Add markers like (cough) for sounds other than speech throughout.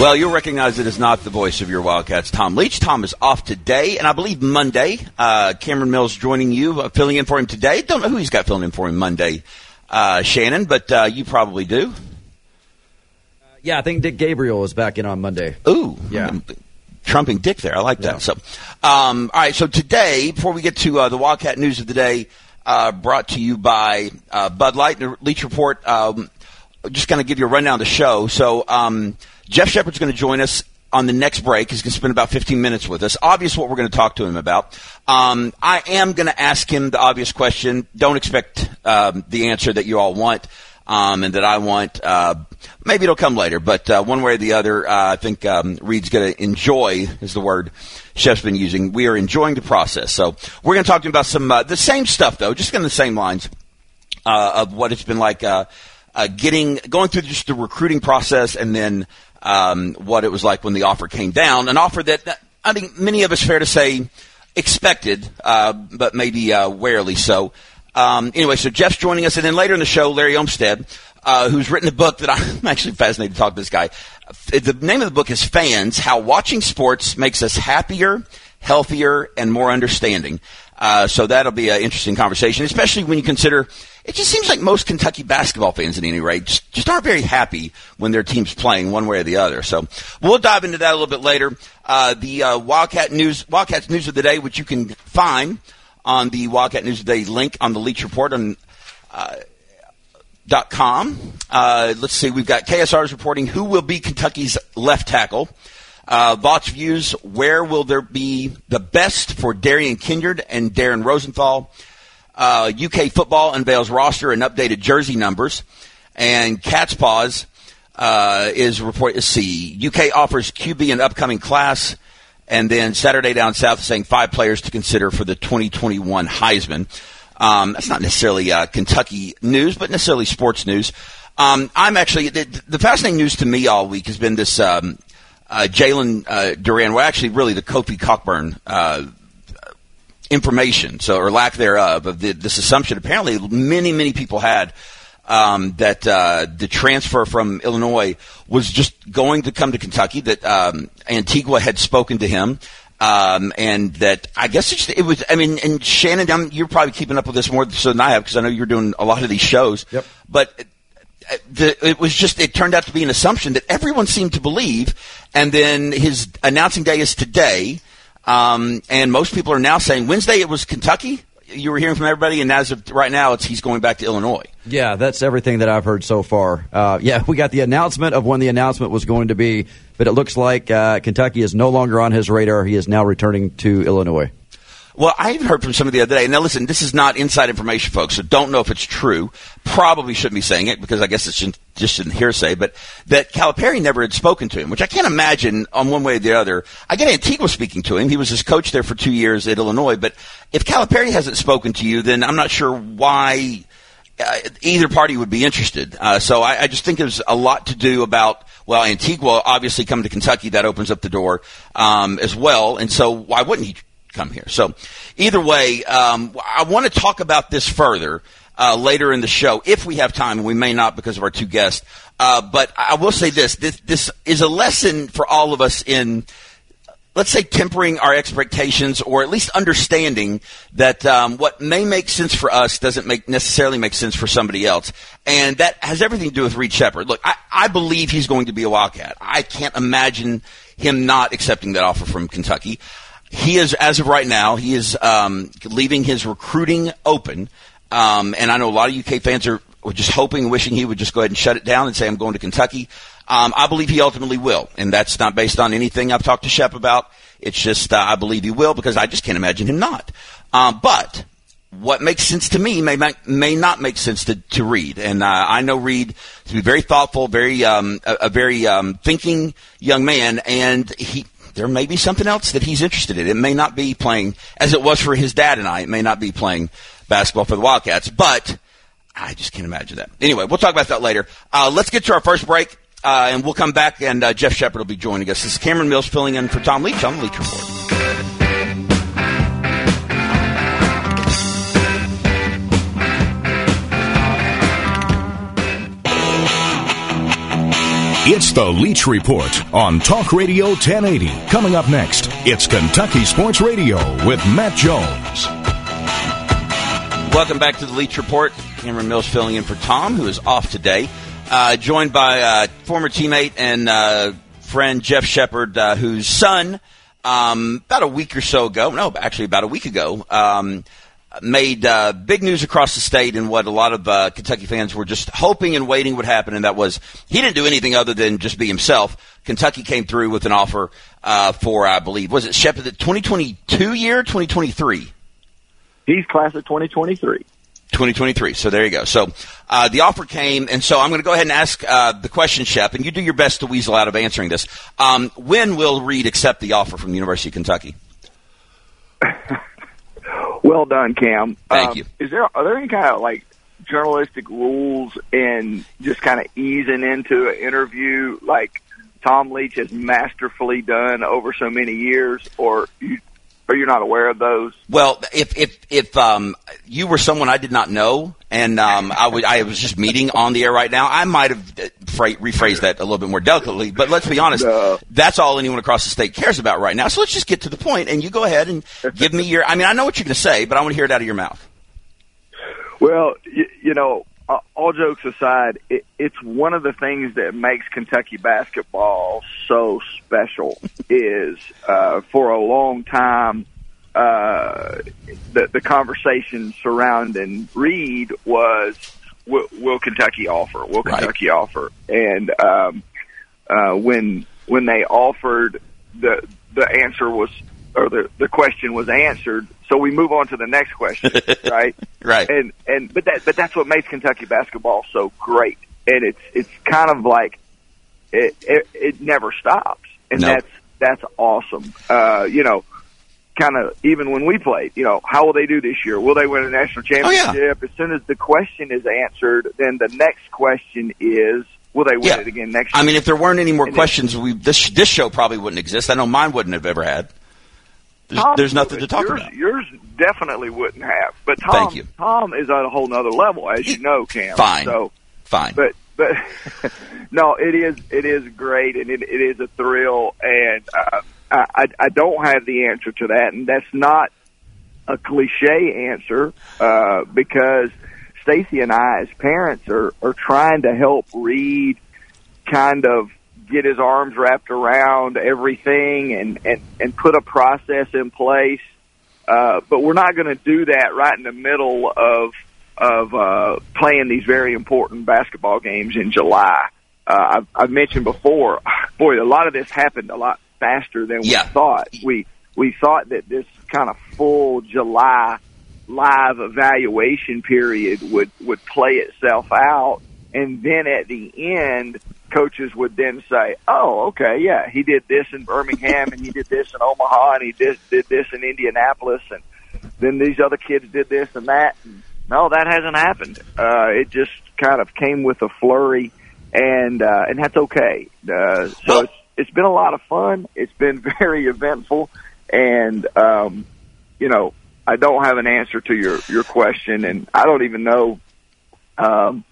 Well, you'll recognize it as not the voice of your Wildcats, Tom Leach. Tom is off today, and I believe Monday. Uh, Cameron Mills joining you, uh, filling in for him today. Don't know who he's got filling in for him Monday, uh, Shannon, but uh, you probably do. Yeah, I think Dick Gabriel is back in on Monday. Ooh, Yeah. I'm trumping Dick there. I like that. Yeah. So, um, all right. So today, before we get to uh, the Wildcat news of the day, uh, brought to you by uh, Bud Light and the Leach Report. Um, just going to give you a rundown of the show. So, um, Jeff Sheppard's going to join us on the next break. He's going to spend about 15 minutes with us. Obvious what we're going to talk to him about. Um, I am going to ask him the obvious question. Don't expect um, the answer that you all want um, and that I want. Uh, maybe it'll come later, but uh, one way or the other, uh, I think um, Reed's going to enjoy is the word Shep's been using. We are enjoying the process. So we're going to talk to him about some uh, the same stuff though, just in the same lines uh, of what it's been like uh, getting going through just the recruiting process, and then um, what it was like when the offer came down. An offer that I think many of us, fair to say, expected, uh, but maybe uh, warily so. Um, anyway, so Jeff's joining us, and then later in the show, Larry Olmstead, uh, who's written a book that (laughs) I'm actually fascinated to talk to this guy. The name of the book is Fans: How Watching Sports Makes Us Happier, Healthier, and More Understanding. Uh, so that'll be an interesting conversation, especially when you consider it just seems like most Kentucky basketball fans, at any rate, just, just aren't very happy when their team's playing one way or the other. So we'll dive into that a little bit later. Uh, the uh, Wildcat News, Wildcats News of the Day, which you can find on the Wildcat News of the Day link on the Leach Report on dot com. Uh, let's see, we've got KSR's reporting who will be Kentucky's left tackle. Uh, views, where will there be the best for Darian Kinnard and Darren Rosenthal? Uh, UK football unveils roster and updated jersey numbers. And Cats' Pause uh, is report. Let's see, UK offers QB an upcoming class. And then Saturday Down South saying five players to consider for the 2021 Heisman. Um, that's not necessarily uh, Kentucky news, but necessarily sports news. Um, I'm actually the, the fascinating news to me all week has been this um, uh, Jalen uh, Duren. Well, actually, really the Kofi Cockburn uh, information, so or lack thereof, of the, this assumption. Apparently, many many people had um, that uh, the transfer from Illinois was just going to come to Kentucky. That um, Antigua had spoken to him. Um, and that I guess it's, it was. I mean, and Shannon, I'm, you're probably keeping up with this more so than I have because I know you're doing a lot of these shows. Yep. But uh, the, it was just. It turned out to be an assumption that everyone seemed to believe, and then his announcing day is today, um, and most people are now saying Wednesday it was Kentucky. You were hearing from everybody, and as of right now, it's he's going back to Illinois. Yeah, that's everything that I've heard so far. Uh, yeah, (laughs) we got the announcement of when the announcement was going to be, but it looks like uh, Kentucky is no longer on his radar. He is now returning to Illinois. Well, I even heard from somebody the other day. Now, listen, this is not inside information, folks, so don't know if it's true. Probably shouldn't be saying it because I guess it's just- just in hearsay. But that Calipari never had spoken to him, which I can't imagine on one way or the other. I get Antigua speaking to him. He was his coach there for two years at Illinois. But if Calipari hasn't spoken to you, then I'm not sure why uh, either party would be interested. Uh, so I, I just think there's a lot to do about well, Antigua obviously coming to Kentucky that opens up the door um, as well, and so why wouldn't he come here? So either way, um, I want to talk about this further. Uh, later in the show, if we have time, and we may not because of our two guests. Uh, but I will say this: this this is a lesson for all of us in let's say tempering our expectations or at least understanding that um, what may make sense for us doesn't make necessarily make sense for somebody else and that has everything to do with reed sheppard look I, I believe he's going to be a wildcat i can't imagine him not accepting that offer from kentucky he is as of right now he is um, leaving his recruiting open. Um, and i know a lot of uk fans are just hoping wishing he would just go ahead and shut it down and say i'm going to kentucky. Um, I believe he ultimately will, and that's not based on anything I've talked to Shep about. It's just uh, I believe he will because I just can't imagine him not. Um, but what makes sense to me may may, not make sense to, to Reed, and uh, I know Reed to be very thoughtful, very um, a, a very um, thinking young man, and he there may be something else that he's interested in. It may not be playing, as it was for his dad and I, it may not be playing basketball for the Wildcats, but I just can't imagine that. Anyway, we'll talk about that later. Uh, let's get to our first break, uh, and we'll come back, and uh, Jeff Sheppard will be joining us. This is Cameron Mills filling in for Tom Leach on the Leach Report. It's the Leach Report on Talk Radio 1080. Coming up next, it's Kentucky Sports Radio with Matt Jones. Welcome back to the Leach Report. Cameron Mills filling in for Tom, who is off today. Uh, joined by uh, former teammate and uh, friend Jeff Sheppard, uh, whose son, um, about a week or so ago, no, actually about a week ago, um, made uh, big news across the state and what a lot of uh, Kentucky fans were just hoping and waiting would happen, and that was he didn't do anything other than just be himself. Kentucky came through with an offer uh, for, I believe, was it Sheppard, the 2022 year, 2023? He's class of 2023. 2023. So there you go. So uh, the offer came, and so I'm going to go ahead and ask uh, the question, Shep, and you do your best to weasel out of answering this. Um, when will Reed accept the offer from the University of Kentucky? (laughs) Well done, Cam. Thank Um, you. Is there are there any kind of like journalistic rules in just kind of easing into an interview like Tom Leach has masterfully done over so many years, or you are you not aware of those? Well, if if if um, you were someone I did not know, and um, I would I was just meeting on the air right now, I might have uh, fra- rephrased that a little bit more delicately. But let's be honest, No. that's all anyone across the state cares about right now. So let's just get to the point, and you go ahead and give me your. I mean, I know what you're going to say, but I want to hear it out of your mouth. Well, you, you know, uh, all jokes aside, it, it's one of the things that makes Kentucky basketball so special. (laughs) is uh, for a long time, uh, the the conversation surrounding Reed was, will, will Kentucky offer? Will Right. Kentucky offer? And um, uh, when when they offered, the the answer was, or the the question was answered. So we move on to the next question, (laughs) right? Right. and and but that but that's what makes Kentucky basketball so great, and it's it's kind of like it it, it never stops, and No. that's that's awesome. Uh, you know, kind of even when we played, you know, how will they do this year? Will they win a national Oh, yeah. championship? As soon as the question is answered, then the next question is, will they win Yeah. it again next year? I mean, if there weren't any more And questions, we this this show probably wouldn't exist. I know mine wouldn't have ever had. There's, there's nothing to talk yours, about. Yours definitely wouldn't have. But Tom, Thank you. Tom is at a whole nother level, as you know, Cam. Fine. So, Fine. but but (laughs) no, it is it is great, and it, it is a thrill, and uh, I I don't have the answer to that, and that's not a cliche answer uh, because Stacy and I, as parents, are are trying to help Reed kind of get his arms wrapped around everything and and and put a process in place. Uh, but we're not going to do that right in the middle of of uh, playing these very important basketball games in July. Uh, I've, I've mentioned before, boy, a lot of this happened a lot faster than Yeah. we thought. We we thought that this kind of full July live evaluation period would would play itself out, and then at the end, coaches would then say, "Oh, okay, yeah, he did this in Birmingham, and he did this in Omaha, and he did did this in Indianapolis, and then these other kids did this and that." And no, that hasn't happened. Uh, it just kind of came with a flurry, and uh, and that's okay. Uh, so Well- it's been a lot of fun. It's been (laughs) very eventful, and um, you know, I don't have an answer to your your question, and I don't even know. Um,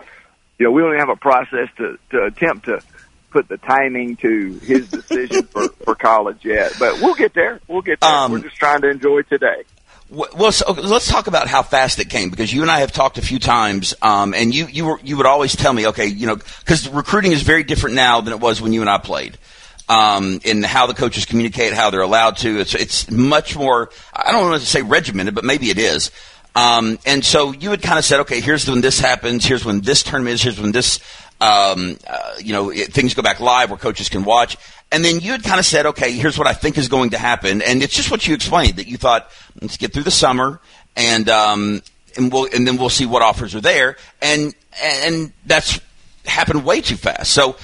you know, we don't even have a process to to attempt to put the timing to his decision for (laughs) for college yet, but we'll get there. We'll get there. Um, We're just trying to enjoy today. Well, well, so let's talk about how fast it came because you and I have talked a few times, um, and you you were you would always tell me, okay, you know, because recruiting is very different now than it was when you and I played. Um, in how the coaches communicate, how they're allowed to, it's it's much more. I don't want to say regimented, but maybe it is. Um, and so you had kind of said, okay, here's when this happens, here's when this tournament is, here's when this, um, uh, you know, it, things go back live where coaches can watch. And then you had kind of said, okay, here's what I think is going to happen, and it's just what you explained that you thought, let's get through the summer, and um, and we'll and then we'll see what offers are there, and and that's happened way too fast. So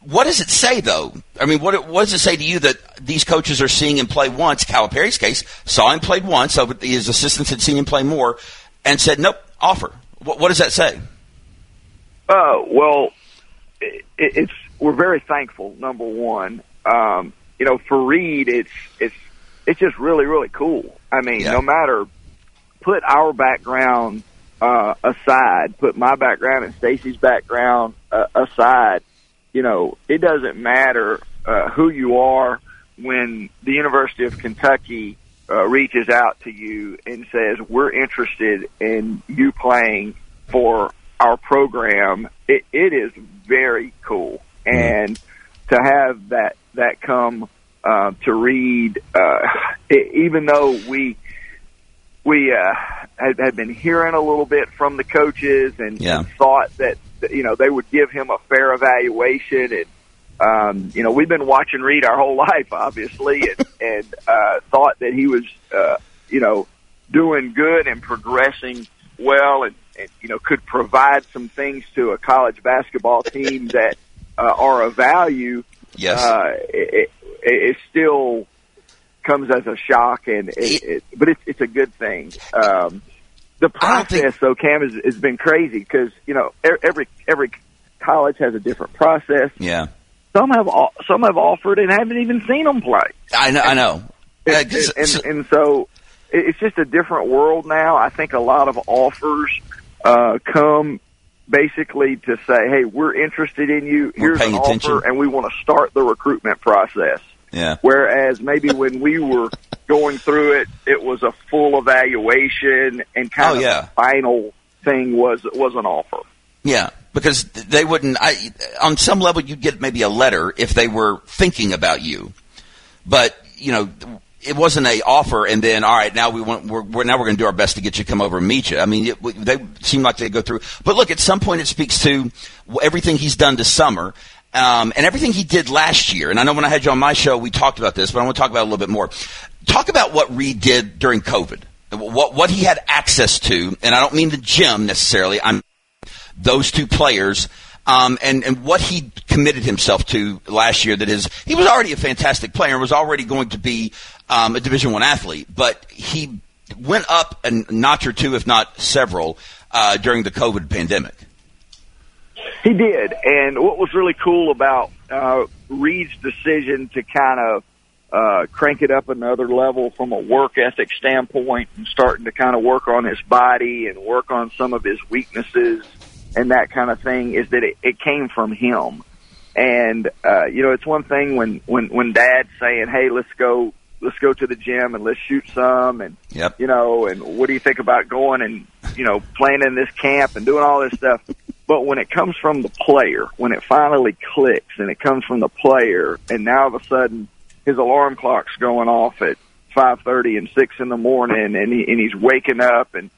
what does it say though? I mean, what, what does it say to you that these coaches are seeing him play once? Calipari's case saw him played once, so his assistants had seen him play more, and said, "Nope, offer." What, what does that say? Uh, well, it, it's we're very thankful. Number one, um, you know, for Reed, it's it's it's just really really cool. I mean, Yeah. no matter put our background uh, aside, put my background and Stacy's background uh, aside, you know, it doesn't matter uh, who you are when the University of Kentucky uh, reaches out to you and says, "We're interested in you playing for our program." It, it is very cool, and to have that that come uh, to read, uh, it, even though we we uh, had, had been hearing a little bit from the coaches and, Yeah. and thought that you know they would give him a fair evaluation and um, you know we've been watching Reed our whole (laughs) life obviously and, (laughs) and uh, thought that he was uh, you know doing good and progressing well and, and you know could provide some things to a college basketball team (laughs) that uh, are of value Yes. uh, it, it, it still comes as a shock, and it, it, but it's it's a good thing. Um, the don't think- process, though, Cam has, has been crazy because you know every every college has a different process. yeah, Some have some have offered and haven't even seen them play, I know. I know. And, and, and so it's just a different world now. I think a lot of offers uh, come basically to say, "Hey, we're interested in you. Here's an attention." offer, and we want to start the recruitment process." Yeah. Whereas maybe when we were going through it, it was a full evaluation and oh, kind Oh, of yeah. the final thing was was an offer. Yeah, because they wouldn't. I, on some level, you'd get maybe a letter if they were thinking about you, but you know, it wasn't a offer. And then, all right, now we want. We're, we're now we're going to do our best to get you to come over and meet you. I mean, it, they seem like they go through. But look, at some point, it speaks to everything he's done this summer. Um, and everything he did last year, and I know when I had you on my show, we talked about this, but I want to talk about it a little bit more. Talk about what Reed did during COVID, what what he had access to, and I don't mean the gym necessarily. I'm those two players um, and and what he committed himself to last year. That is, he was already a fantastic player and was already going to be um, a Division One athlete, but he went up a notch or two, if not several, uh, during the COVID pandemic. He did, and what was really cool about uh, Reed's decision to kind of uh, crank it up another level from a work ethic standpoint and starting to kind of work on his body and work on some of his weaknesses and that kind of thing is that it, it came from him. And uh, you know, it's one thing when when when Dad's saying, "Hey, let's go, let's go to the gym and let's shoot some," and Yep. you know, and what do you think about going and you know playing in this camp and doing all this stuff? But when it comes from the player, when it finally clicks and it comes from the player, and now all of a sudden his alarm clock's going off at five thirty and six in the morning, and he, and he's waking up and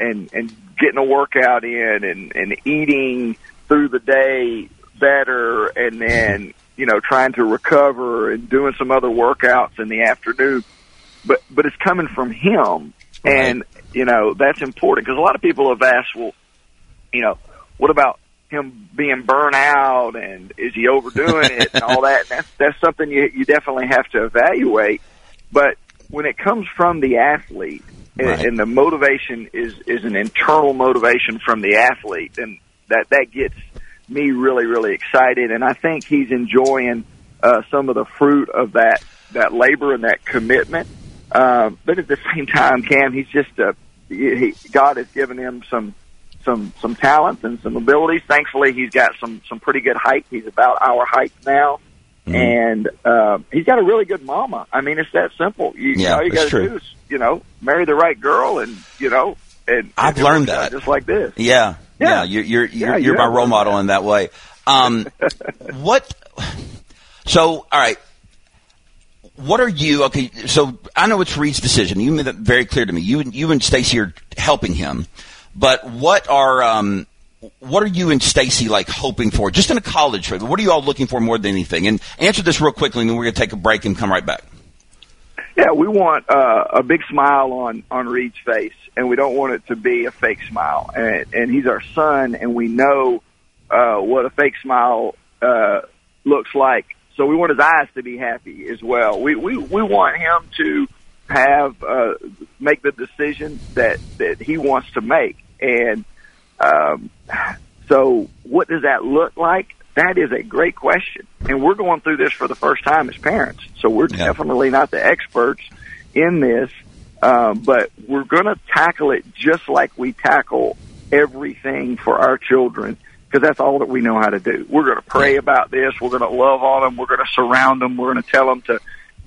and and getting a workout in and and eating through the day better, and then you know trying to recover and doing some other workouts in the afternoon. But but it's coming from him, and you know that's important because a lot of people have asked, well, you know, what about him being burnt out and is he overdoing it and all that? And that's that's something you you definitely have to evaluate. But when it comes from the athlete and, Right. and the motivation is is an internal motivation from the athlete, and that that gets me really really excited. And I think he's enjoying uh, some of the fruit of that that labor and that commitment. Um, but at the same time, Cam, he's just a he, God has given him some some some talent and some abilities. Thankfully, he's got some some pretty good height. He's about our height now, Mm-hmm. and uh, he's got a really good mama. I mean, it's that simple. You, Yeah, all you that's got to do is you know marry the right girl, and you know, and I've and learned that. just like this. Yeah, yeah, Yeah. you're you're you're, Yeah, you're you my role model in that way. Um, (laughs) what? So, all right. What are you? Okay, so I know it's Reed's decision. You made that very clear to me. You and you and Stacy are helping him, but what are um, what are you and Stacy like hoping for? Just in a college trip, what are you all looking for more than anything? And answer this real quickly, and then we're going to take a break and come right back. Yeah, we want uh, a big smile on on Reed's face, and we don't want it to be a fake smile. And, and he's our son, and we know uh, what a fake smile uh, looks like. So we want his eyes to be happy as well. We we we want him to have uh, make the decision that that he wants to make, and um, so what does that look like? That is a great question, and we're going through this for the first time as parents. So we're Yeah. definitely not the experts in this, um, but we're going to tackle it just like we tackle everything for our children because that's all that we know how to do. We're going to pray about this. We're going to love on them. We're going to surround them. We're going to tell them to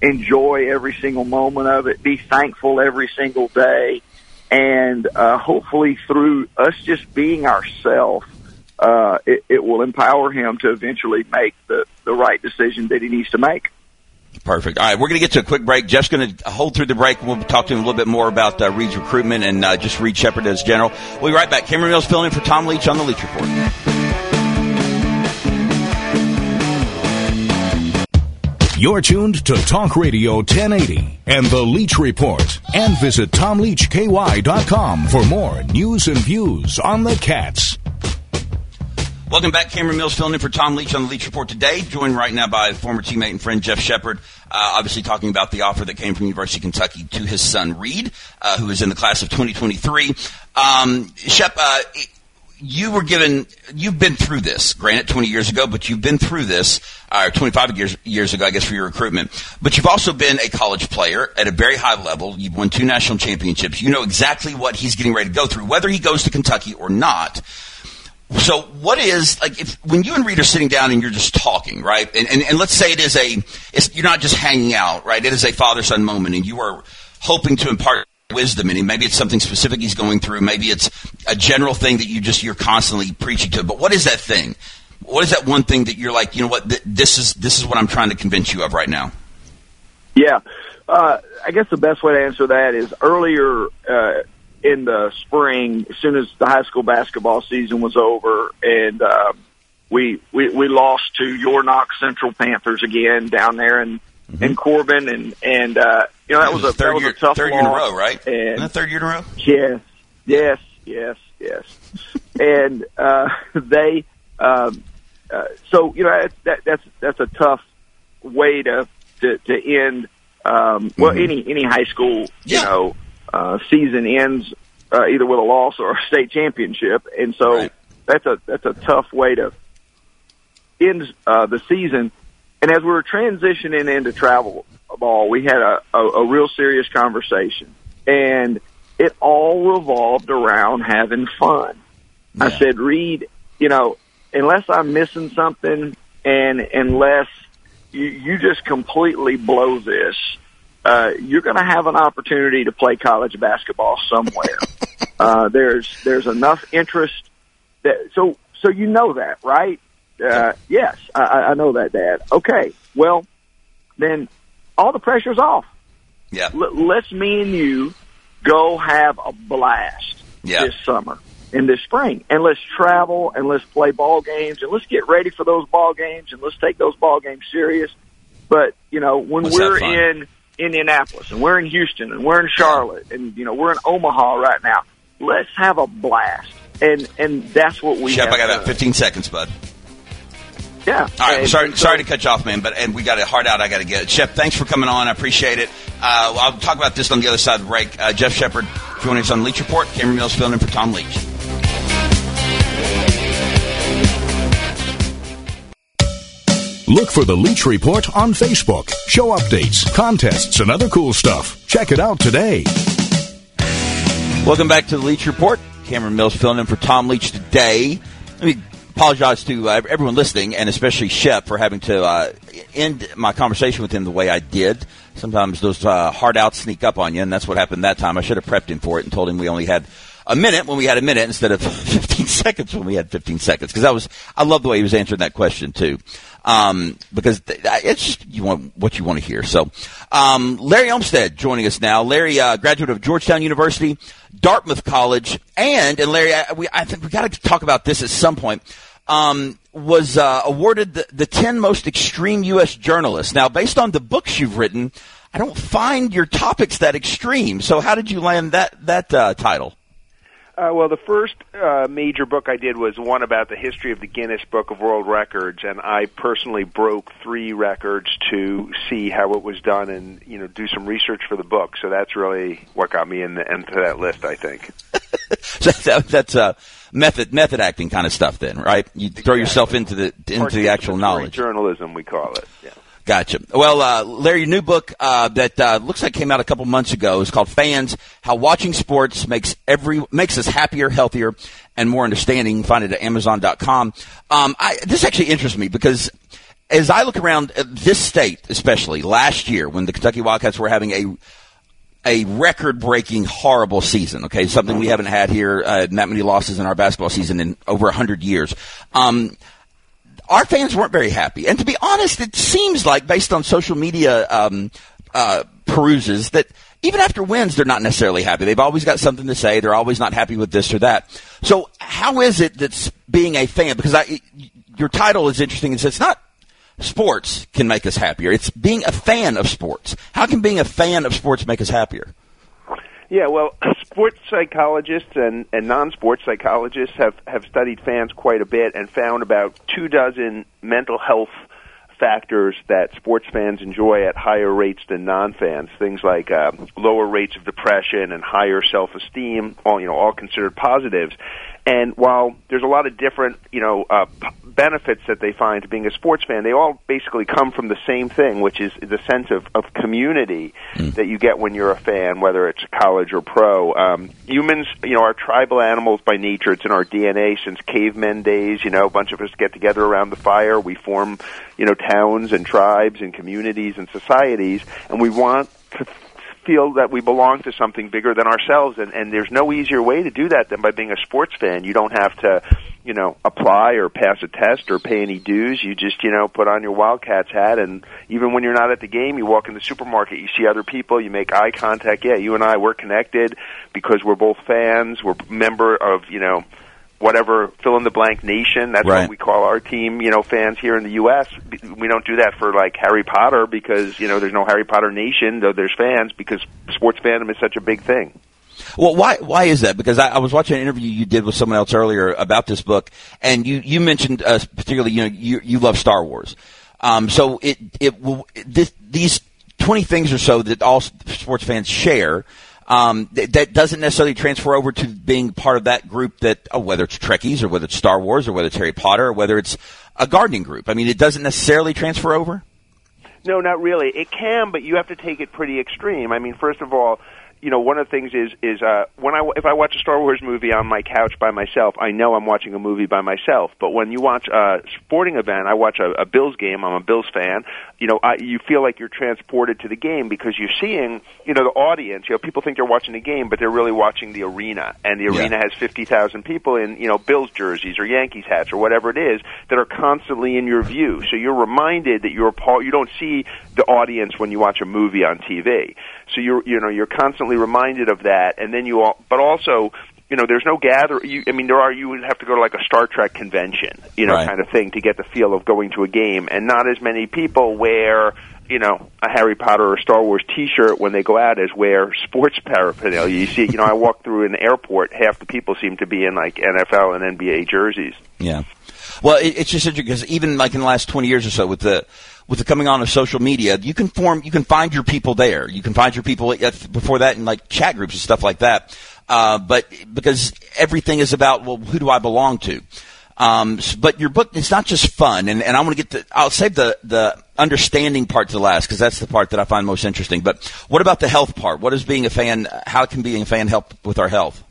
enjoy every single moment of it, be thankful every single day, and uh, hopefully through us just being ourselves, uh, it, it will empower him to eventually make the, the right decision that he needs to make. Perfect. All right, we're going to get to a quick break. Jeff's going to hold through the break. We'll talk to him a little bit more about uh, Reed's recruitment and uh, just Reed Sheppard as general. We'll be right back. Cameron Mills filling in for Tom Leach on the Leach Report. You're tuned to Talk Radio 1080 and The Leach Report. And visit TomLeachKY.com for more news and views on the Cats. Welcome back. Cameron Mills filling in for Tom Leach on the Leach Report today. Joined right now by former teammate and friend Jeff Sheppard. Uh, obviously talking about the offer that came from University of Kentucky to his son Reed, uh, who is in the class of 2023. Um, Shep, uh, you were given, you've been through this, granted 20 years ago, but you've been through this, uh, 25 years, years ago, I guess, for your recruitment. But you've also been a college player at a very high level. You've won two national championships. You know exactly what he's getting ready to go through, whether he goes to Kentucky or not. So what is like if when you and Reed are sitting down and you're just talking, right? And and, and let's say it is a it's, you're not just hanging out, right? It is a father son moment, and you are hoping to impart wisdom in him. Maybe it's something specific he's going through. Maybe it's a general thing that you just you're constantly preaching to. But what is that thing? What is that one thing that you're like? You know what? Th- this is this is what I'm trying to convince you of right now. Yeah, uh, I guess the best way to answer that is earlier uh, in the spring, as soon as the high school basketball season was over, and uh, we, we we lost to your Knox Central Panthers again down there in in Corbin, and and uh, you know that was, a third that was year a tough third year in a row, right? And that third year in a row. Yes, yes, yes, yes. (laughs) and uh, they, um, uh, so you know, that, that, that's that's a tough way to to, to end. Um, well, any any high school, you Yeah. know, uh, season ends uh, either with a loss or a state championship, and so Right. that's a that's a tough way to end uh, the season. And as we were transitioning into travel ball, we had a, a, a real serious conversation, and it all revolved around having fun. I said, Reed, you know, unless I'm missing something, and unless you, you just completely blow this, uh, you're going to have an opportunity to play college basketball somewhere. (laughs) uh, there's there's enough interest that so so you know that, right? Uh, yes, I, I know that, Dad. Okay, well, then all the pressure's off. Yeah. L- let's me and you go have a blast Yeah. this summer and this spring, and let's travel and let's play ball games and let's get ready for those ball games and let's take those ball games serious. But you know, when Let's we're in Indianapolis and we're in Houston and we're in Charlotte and you know we're in Omaha right now, let's have a blast. And and that's what we. Shep, have I got done. about 15 seconds, bud. Yeah. All right, And- sorry, and so- sorry to cut you off, man, but and we got a hard out. I got to get. Shep, thanks for coming on. I appreciate it. Uh, I'll talk about this on the other side of the break. Uh, Jeff Sheppard joining us on the Leach Report. Cameron Mills filling in for Tom Leach. Look for the Leach Report on Facebook. Show updates, contests, and other cool stuff. Check it out today. Welcome back to the Leach Report. Cameron Mills filling in for Tom Leach today. Let me apologize to uh, everyone listening, and especially Shep for having to uh, end my conversation with him the way I did. Sometimes those uh, hard outs sneak up on you, and that's what happened that time. I should have prepped him for it and told him we only had a minute when we had a minute instead of (laughs) 15 seconds when we had 15 seconds. Because that was, I love the way he was answering that question too. Um, because it's just you want what you want to hear. So, um, Larry Olmstead joining us now. Larry, uh, graduate of Georgetown University, Dartmouth College, and and Larry, I, we, I think we got to talk about this at some point. Um, was uh, awarded the, the 10 most extreme U.S. journalists. Now, based on the books you've written, I don't find your topics that extreme. So, how did you land that that uh, title? Uh, well, the first uh, major book I did was one about the history of the Guinness Book of World Records, and I personally broke three records to see how it was done and you know do some research for the book. So that's really what got me in the, into that list. I think. (laughs) so that, that's uh, method method acting kind of stuff, then, right? You throw yourself into the into the actual knowledge. Journalism, we call it. Yeah. Gotcha. Well, uh, Larry, your new book uh, that uh, looks like came out a couple months ago is called "Fans: How Watching Sports Makes Every Makes Us Happier, Healthier, and More Understanding." Find it at Amazon.com. Um, I, this actually interests me because as I look around this state, especially last year when the Kentucky Wildcats were having a a record-breaking horrible season. Okay, something we haven't had here. Uh, that many losses in our basketball season in over a hundred years. Um, our fans weren't very happy. And to be honest, it seems like based on social media um, uh, peruses that even after wins, they're not necessarily happy. They've always got something to say. They're always not happy with this or that. So how is it that's being a fan? Because I, your title is interesting. It's, it's not sports can make us happier. It's being a fan of sports. How can being a fan of sports make us happier? Yeah, well, (clears throat) sports psychologists and, and non-sports psychologists have, have studied fans quite a bit and found about two dozen mental health factors that sports fans enjoy at higher rates than non-fans. Things like uh, lower rates of depression and higher self-esteem, all you know, all considered positives. And while there's a lot of different, you know, uh, benefits that they find to being a sports fan, they all basically come from the same thing, which is the sense of, of community mm. that you get when you're a fan, whether it's college or pro. Um, humans, you know, are tribal animals by nature. It's in our DNA since cavemen days. You know, a bunch of us get together around the fire. We form, you know, towns and tribes and communities and societies, and we want to feel that we belong to something bigger than ourselves and and there's no easier way to do that than by being a sports fan. You don't have to you know apply or pass a test or pay any dues. You just you know put on your wildcats hat and even when you're not at the game you walk in the supermarket you see other people you make eye contact. Yeah you and I we're connected because we're both fans we're member of you know whatever fill in the blank nation. That's right. what we call our team, you know, fans here in the U.S. We don't do that for like Harry Potter because you know there's no Harry Potter nation, though there's fans because sports fandom is such a big thing. Well, why why is that? Because I, I, was watching an interview you did with someone else earlier about this book, and you you mentioned uh, particularly you know you you love Star Wars, um, so it it will this, these twenty things or so that all sports fans share um, th- that doesn't necessarily transfer over to being part of that group that, oh, whether it's Trekkies or whether it's Star Wars or whether it's Harry Potter or whether it's a gardening group. I mean, it doesn't necessarily transfer over. No, not really. It can, but you have to take it pretty extreme. I mean, first of all, you know, one of the things is is uh, when I if I watch a Star Wars movie on my couch by myself, I know I'm watching a movie by myself. But when you watch a sporting event, I watch a, a Bills game. I'm a Bills fan. You know, I, you feel like you're transported to the game because you're seeing, you know, the audience. You know, people think they're watching the game, but they're really watching the arena, and the arena Yeah. has fifty thousand people in, you know, Bills jerseys or Yankees hats or whatever it is that are constantly in your view. So you're reminded that you're a part. You don't see the audience when you watch a movie on TV. So you're you know you're constantly reminded of that, and then you all, but also you know there's no gather. You, I mean there are you would have to go to like a Star Trek convention, you know, Right. kind of thing to get the feel of going to a game, and not as many people wear you know a Harry Potter or Star Wars T-shirt when they go out as wear sports (laughs) paraphernalia. You see, you know, I walk through an airport, half the people seem to be in like NFL and NBA jerseys. Yeah. Well, it, it's just interesting because even like in the last 20 years or so with the, with the coming on of social media, you can form, you can find your people there. You can find your people before that in like chat groups and stuff like that. Uh, but because everything is about, well, who do I belong to? Um, but your book, it's not just fun. And, and I want to get the, I'll save the, the understanding part to last because that's the part that I find most interesting. But what about the health part? What is being a fan, how can being a fan help with our health?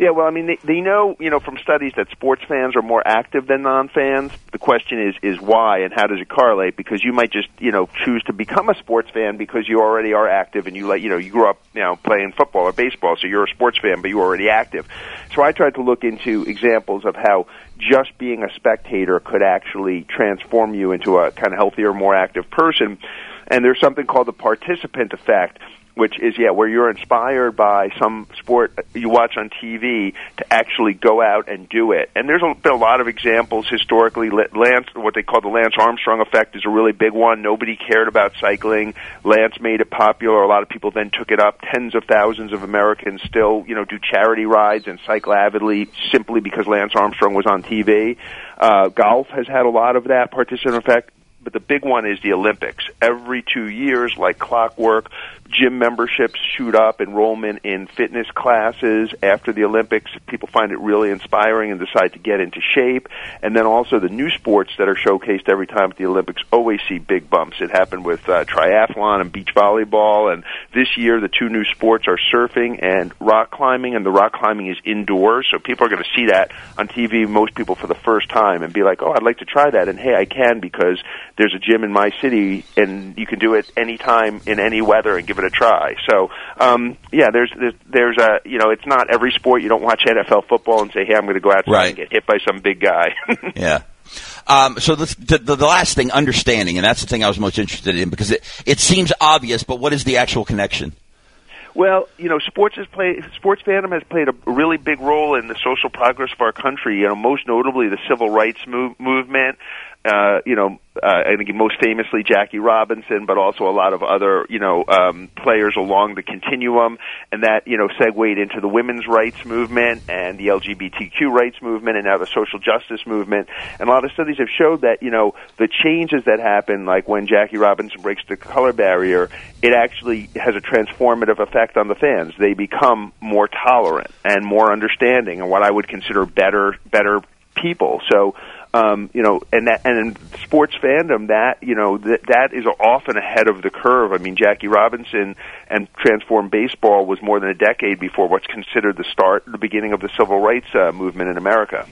Yeah, well, I mean, they, they know, you know, from studies that sports fans are more active than non-fans. The question is, is why and how does it correlate? Because you might just, you know, choose to become a sports fan because you already are active and you like, you know, you grew up, you know, playing football or baseball, so you're a sports fan, but you're already active. So I tried to look into examples of how just being a spectator could actually transform you into a kind of healthier, more active person. And there's something called the participant effect, which is yeah, where you're inspired by some sport you watch on TV to actually go out and do it. And there's a, been a lot of examples historically. Lance, what they call the Lance Armstrong effect, is a really big one. Nobody cared about cycling. Lance made it popular. A lot of people then took it up. Tens of thousands of Americans still, you know, do charity rides and cycle avidly simply because Lance Armstrong was on TV. Uh, golf has had a lot of that participant effect but the big one is the Olympics. Every two years, like clockwork, gym memberships shoot up, enrollment in fitness classes after the Olympics. People find it really inspiring and decide to get into shape. And then also the new sports that are showcased every time at the Olympics always see big bumps. It happened with uh, triathlon and beach volleyball. And this year, the two new sports are surfing and rock climbing. And the rock climbing is indoors, so people are going to see that on TV. Most people for the first time and be like, "Oh, I'd like to try that." And hey, I can because there's a gym in my city, and you can do it anytime in any weather and give it a try. So, um, yeah, there's, there's there's a you know, it's not every sport. You don't watch NFL football and say, "Hey, I'm going to go outside Right. and get hit by some big guy." (laughs) Yeah. Um, so the, the, the last thing, understanding, and that's the thing I was most interested in because it, it seems obvious, but what is the actual connection? Well, you know, sports has played sports fandom has played a really big role in the social progress of our country. You know, most notably the civil rights move, movement. Uh, you know, uh, and again, most famously Jackie Robinson, but also a lot of other you know um, players along the continuum, and that you know segued into the women's rights movement and the LGBTQ rights movement, and now the social justice movement. And a lot of studies have showed that you know the changes that happen, like when Jackie Robinson breaks the color barrier, it actually has a transformative effect on the fans. They become more tolerant and more understanding, and what I would consider better better people. So um, you know, and that and in sports fandom, that you know that that is often ahead of the curve. I mean, Jackie Robinson and transformed baseball was more than a decade before what's considered the start, the beginning of the civil rights uh, movement in America.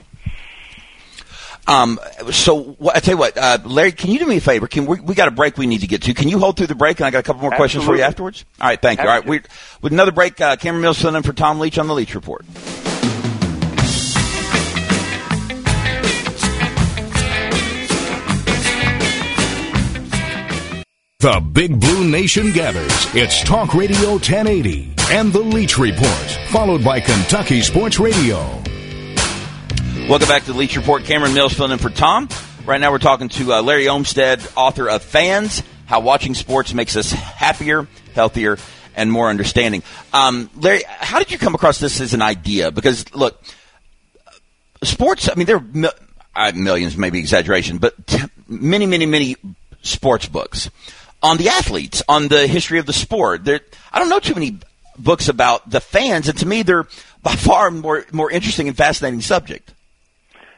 Um, so wh- I tell you what, uh, Larry, can you do me a favor? Can we, we got a break we need to get to? Can you hold through the break, and I got a couple more questions for you afterwards? All right, thank you. All right, we with another break. Uh, Cameron Mills filling in for Tom Leach on the Leach Report. The Big Blue Nation gathers. It's Talk Radio 1080 and the Leach Report, followed by Kentucky Sports Radio. Welcome back to the Leach Report. Cameron Mills filling in for Tom. Right now, we're talking to uh, Larry Olmstead, author of Fans: How Watching Sports Makes Us Happier, Healthier, and More Understanding. Um, Larry, how did you come across this as an idea? Because look, sports. I mean, there are mil- uh, millions, maybe exaggeration, but t- many, many, many sports books on the athletes, on the history of the sport. There, I don't know too many books about the fans, and to me, they're by (laughs) far more more interesting and fascinating subject.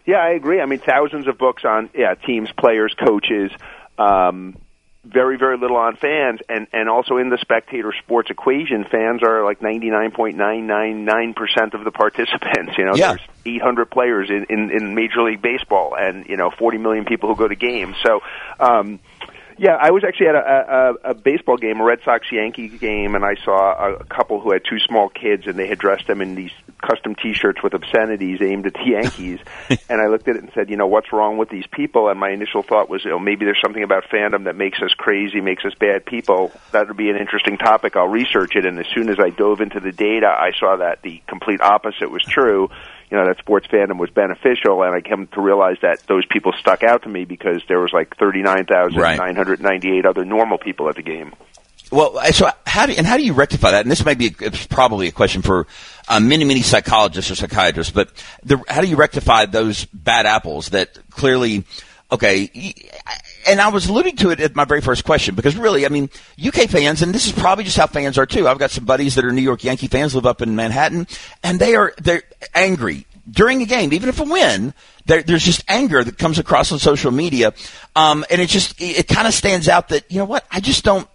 Yeah, I agree. I mean, thousands of books on yeah teams, players, coaches. Um, very, very little on fans, and and also in the spectator sports equation, fans are like ninety nine point nine nine nine percent of the (laughs) participants. You know, Yeah. there's eight hundred players in, in in Major League Baseball, and you know forty million people who go to games. So. um yeah, I was actually at a, a, a baseball game, a Red Sox Yankee game, and I saw a, couple who had two small kids, and they had dressed them in these custom T-shirts with obscenities aimed at the (laughs) Yankees. and I looked at it and said, you know, what's wrong with these people? And my initial thought was, you know, maybe there's something about fandom that makes us crazy, makes us bad people. That would be an interesting topic. I'll research it. And as soon as I dove into the data, I saw that the complete opposite was true you know that sports fandom was beneficial, and I came to realize that those people stuck out to me because there was like thirty nine thousand nine hundred ninety eight other normal people at the game. Well, so how do and how do you rectify that? And this might be it's probably a question for uh, many many psychologists or psychiatrists, but the, how do you rectify those bad apples that clearly? Okay, and I was alluding to it at my very first question because really, I mean, UK fans, and this is probably just how fans are too. I've got some buddies that are New York Yankee fans, live up in Manhattan, and they are they're angry during a game, even if a win. There, there's just anger that comes across on social media, um, and it just it, it kind of stands out that you know what I just don't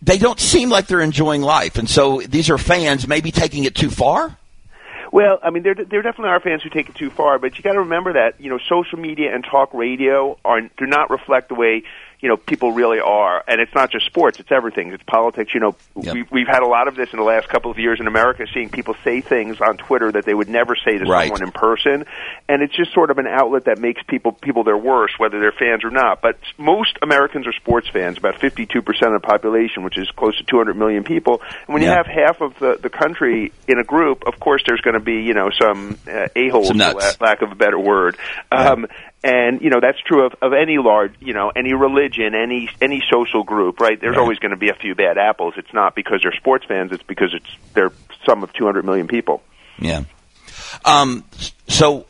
they don't seem like they're enjoying life, and so these are fans maybe taking it too far. Well, I mean, there there definitely are fans who take it too far, but you got to remember that you know social media and talk radio are do not reflect the way you know people really are, and it's not just sports; it's everything. It's politics. You know, Yep. we, we've had a lot of this in the last couple of years in America, seeing people say things on Twitter that they would never say to Right. someone in person, and it's just sort of an outlet that makes people people their worst, whether they're fans or not. But most Americans are sports fans, about 52 percent of the population, which is close to 200 million people. And when you have half of the the country in a group, of course, there's going to be you know some uh, a holes, Some for la- lack of a better word. Um, and you know that's true of, of any large, you know, any religion, any any social group, right? There's Right. always going to be a few bad apples. It's not because they're sports fans; it's because it's they're some of 200 million people. Yeah. Um, so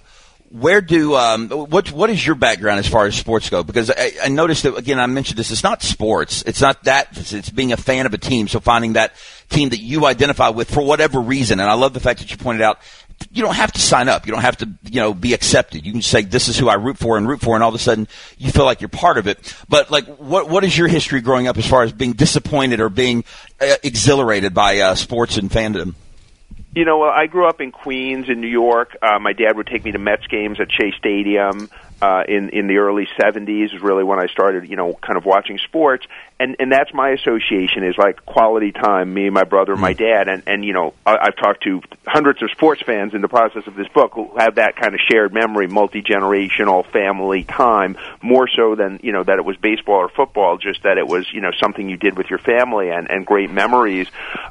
where do um, what what is your background as far as sports go? Because I, I noticed that again. I mentioned this. It's not sports. It's not that. It's, it's being a fan of a team. So finding that team that you identify with for whatever reason. And I love the fact that you pointed out. You don't have to sign up. You don't have to, you know, be accepted. You can say this is who I root for and root for, and all of a sudden you feel like you're part of it. But like, what what is your history growing up as far as being disappointed or being uh, exhilarated by uh, sports and fandom? You know, I grew up in Queens, in New York. Uh, my dad would take me to Mets games at Shea Stadium uh, in in the early '70s. Is really when I started, you know, kind of watching sports, and and that's my association is like quality time. Me, my brother, my dad, and and you know, I, I've talked to hundreds of sports fans in the process of this book who have that kind of shared memory, multi generational family time, more so than you know that it was baseball or football, just that it was you know something you did with your family and and great memories.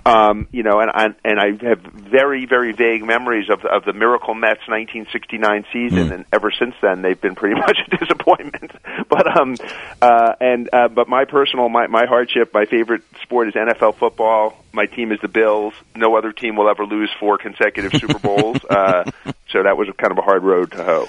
Um, you know, and I and I have very very vague memories of of the Miracle Mets 1969 season, and ever since then they've been pretty (laughs) much a disappointment. But um, uh, and uh, but my personal my my hardship, my favorite sport is NFL football. My team is the Bills. No other team will ever lose four consecutive Super Bowls. (laughs) Uh, so that was kind of a hard road to hoe.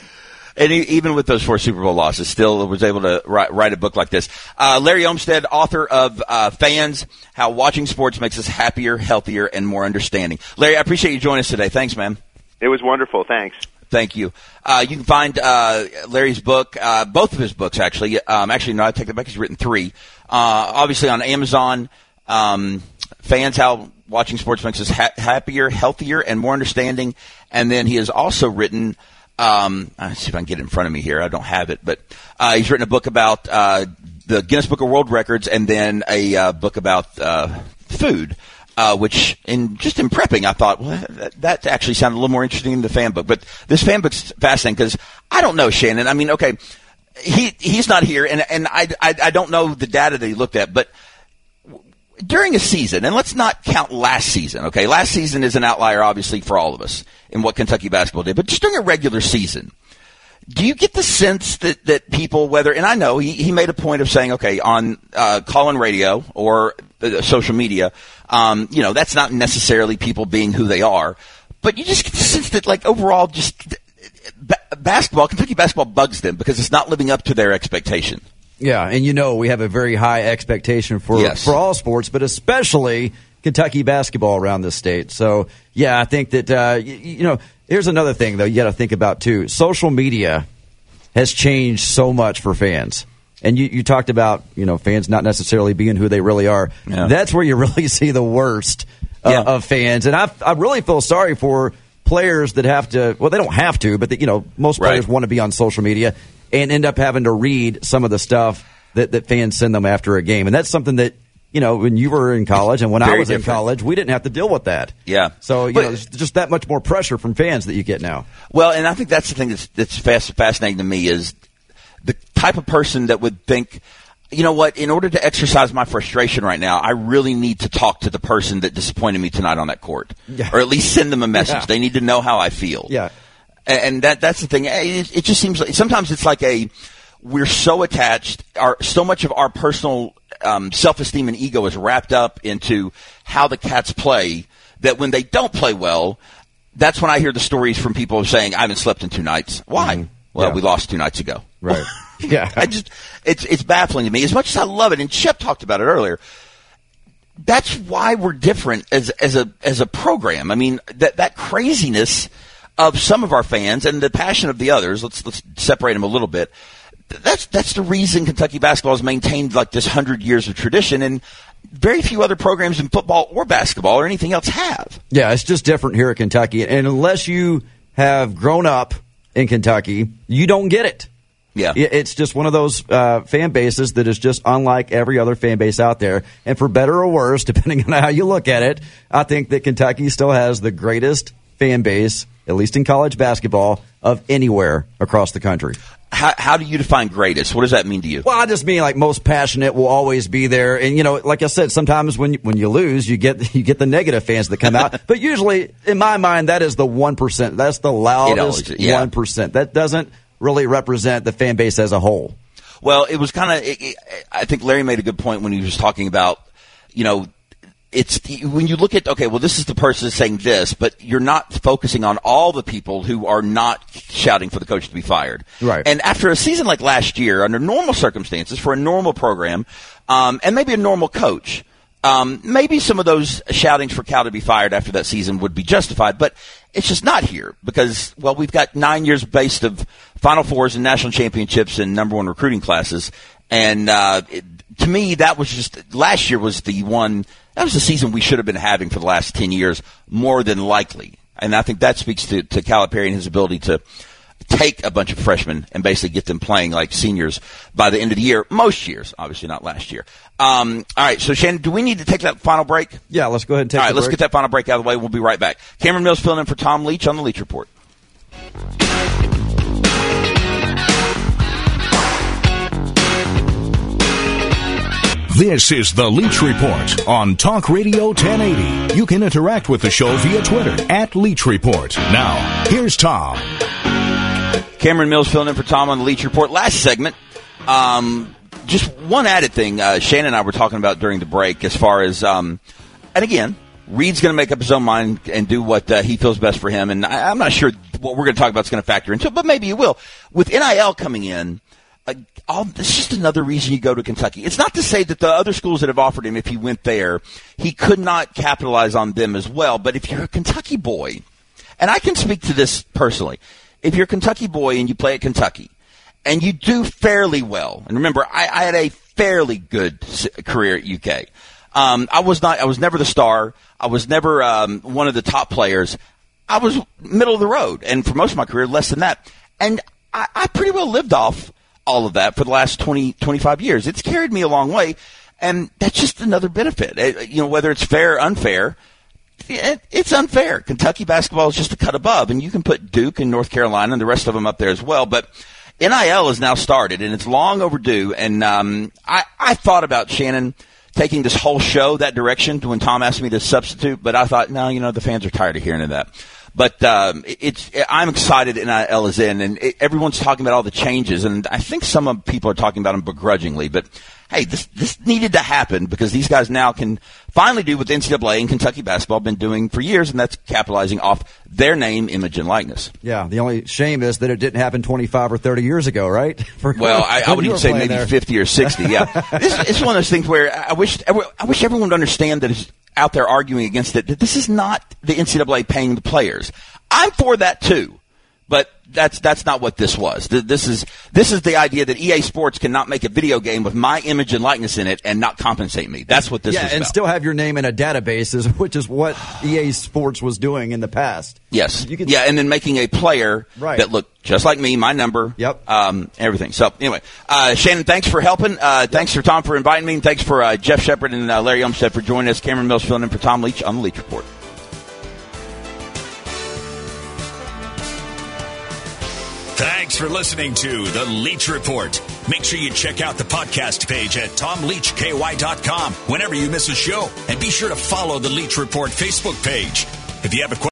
And even with those four Super Bowl losses, still was able to write, write a book like this. Uh, Larry Olmstead, author of uh, Fans: How Watching Sports Makes Us Happier, Healthier, and More Understanding. Larry, I appreciate you joining us today. Thanks, man. It was wonderful. Thanks. Thank you. Uh, you can find uh, Larry's book, uh, both of his books actually. Um, actually, no, I take that back. He's written three. Uh, obviously on Amazon. Um, fans, how watching sports makes us ha- happier, healthier, and more understanding. And then he has also written. Um, let's see if I can get it in front of me here. I don't have it, but uh, he's written a book about uh, the Guinness Book of World Records, and then a uh, book about uh, food uh, which in just in prepping, I thought, well, that, that actually sounded a little more interesting than the fan book. But this fan book's fascinating because I don't know Shannon. I mean, okay, he he's not here, and and I, I I don't know the data that he looked at, but during a season, and let's not count last season. Okay, last season is an outlier, obviously, for all of us in what Kentucky basketball did. But just during a regular season, do you get the sense that, that people, whether, and I know he, he made a point of saying, okay, on uh, call in radio or uh, social media, um, you know, that's not necessarily people being who they are, but you just get the sense that, like, overall, just basketball, Kentucky basketball bugs them because it's not living up to their expectation. Yeah, and you know we have a very high expectation for Yes. for all sports, but especially Kentucky basketball around this state. So yeah, I think that uh, you, you know. Here's another thing though you got to think about too. Social media has changed so much for fans. And you, you talked about you know fans not necessarily being who they really are. Yeah. That's where you (laughs) really see the worst uh, Yeah. of fans. And I I really feel sorry for players that have to. Well, they don't have to, but that, you know most Right. players want to be on social media and end up having to read some of the stuff that, that fans send them after a game. And that's something that, you know, when you were in college and when I Very was in college, we didn't have to deal with that. Yeah. So, you But- know, there's just that much more pressure from fans that you get now. Well, and I think that's the thing that's, that's fascinating to me is the type of person that would think, you know what, in order to exercise my frustration right now, I really need to talk to the person that disappointed me tonight on that court. Yeah. Or at least send them a message. Yeah. They need to know how I feel. Yeah. And that that's the thing. It, it just seems like sometimes it's like a we're so attached. Our so much of our personal um, self esteem and ego is wrapped up into how the cats play that when they don't play well, that's when I hear the stories from people saying, "I haven't slept in two nights." Why? Well, Yeah. we lost two nights ago. Right. (laughs) (laughs) yeah. I just it's it's baffling to me. As much as I love it, and Shep talked about it earlier. That's why we're different as as a as a program. I mean that that craziness of some of our fans and the passion of the others. Let's let's separate them a little bit. That's that's the reason Kentucky basketball has maintained like this hundred years of tradition, and very few other programs in football or basketball or anything else have. Yeah, it's just different here at Kentucky. And unless you have grown up in Kentucky, you don't get it. Yeah. It's just one of those uh, fan bases that is just unlike every other fan base out there. And for better or worse, (laughs) depending on how you look at it, I think that Kentucky still has the greatest fan base, at least in college basketball, of anywhere across the country. How, how do you define greatest? What does that mean to you? Well, I just mean like most passionate will always be there, and you know, like I said, sometimes when when you lose, you get (laughs) you get the negative fans that come out. (laughs) but usually, in my mind, that is the one percent. That's the loudest always- yeah. one That doesn't really represent the fan base as a whole. Well, it was kind of. I think Larry made a good point when he was talking about, you know, it's when you look at okay, well, this is the person saying this, but you're not focusing on all the people who are not shouting for the coach to be fired. Right. And after a season like last year, under normal circumstances, for a normal program, um, and maybe a normal coach. Um, maybe some of those shoutings for Cal to be fired after that season would be justified, but it's just not here because, well, we've got nine years based of Final Fours and national championships and number one recruiting classes. And, uh, it, to me, that was just, last year was the one, that was the season we should have been having for the last 10 years, more than likely. And I think that speaks to, to Calipari and his ability to, take a bunch of freshmen and basically get them playing like seniors by the end of the year. Most years, obviously not last year. Um, all right, so Shannon, do we need to take that final break? Yeah, let's go ahead and take. All right, let's break. get that final break out of the way. We'll be right back. Cameron Mills filling in for Tom Leach on the Leach Report. This is the Leach Report on Talk Radio 1080. You can interact with the show via Twitter at Leach Report. Now, here's Tom. Cameron Mills filling in for Tom on the Leach Report. Last segment, um, just one added thing. Uh, Shannon and I were talking about during the break as far as, um, and again, Reed's going to make up his own mind and do what uh, he feels best for him. And I, I'm not sure what we're going to talk about is going to factor into it, but maybe it will. With NIL coming in, uh, all, it's just another reason you go to Kentucky. It's not to say that the other schools that have offered him, if he went there, he could not capitalize on them as well. But if you're a Kentucky boy, and I can speak to this personally, if you're a Kentucky boy and you play at Kentucky, and you do fairly well, and remember, I, I had a fairly good career at UK. Um, I was not, I was never the star. I was never um, one of the top players. I was middle of the road, and for most of my career, less than that. And I, I pretty well lived off all of that for the last 20, 25 years. It's carried me a long way, and that's just another benefit. Uh, you know, whether it's fair or unfair, it, it's unfair. Kentucky basketball is just a cut above, and you can put Duke and North Carolina and the rest of them up there as well. But NIL has now started, and it's long overdue. And um, I, I thought about Shannon taking this whole show that direction when Tom asked me to substitute, but I thought, no, you know, the fans are tired of hearing that. But um, it's I'm excited NIL is in, and it, everyone's talking about all the changes, and I think some of people are talking about them begrudgingly. But hey, this this needed to happen because these guys now can finally do what the NCAA and Kentucky basketball have been doing for years, and that's capitalizing off their name, image, and likeness. Yeah, the only shame is that it didn't happen 25 or 30 years ago, right? (laughs) For- Well, I, I would even say maybe there. fifty or sixty. Yeah, (laughs) this it's one of those things where I wish I wish everyone would understand that is out there arguing against it. That this is not the NCAA paying the players. I'm for that too, but that's that's not what this was. This is this is the idea that EA Sports cannot make a video game with my image and likeness in it and not compensate me. That's what this yeah, is and about. still have your name in a database, is, which is what (sighs) EA Sports was doing in the past. Yes. You could- yeah, and then making a player Right. that looked just like me, my number. Yep. Um, everything. So anyway, uh, Shannon, thanks for helping. Uh, thanks for Tom for inviting me. And thanks for uh, Jeff Sheppard and uh, Larry Olmstead for joining us. Cameron Mills filling in for Tom Leach on the Leach Report. Thanks for listening to The Leach Report. Make sure you check out the podcast page at tomleachky.com whenever you miss a show. And be sure to follow The Leach Report Facebook page. If you have a question,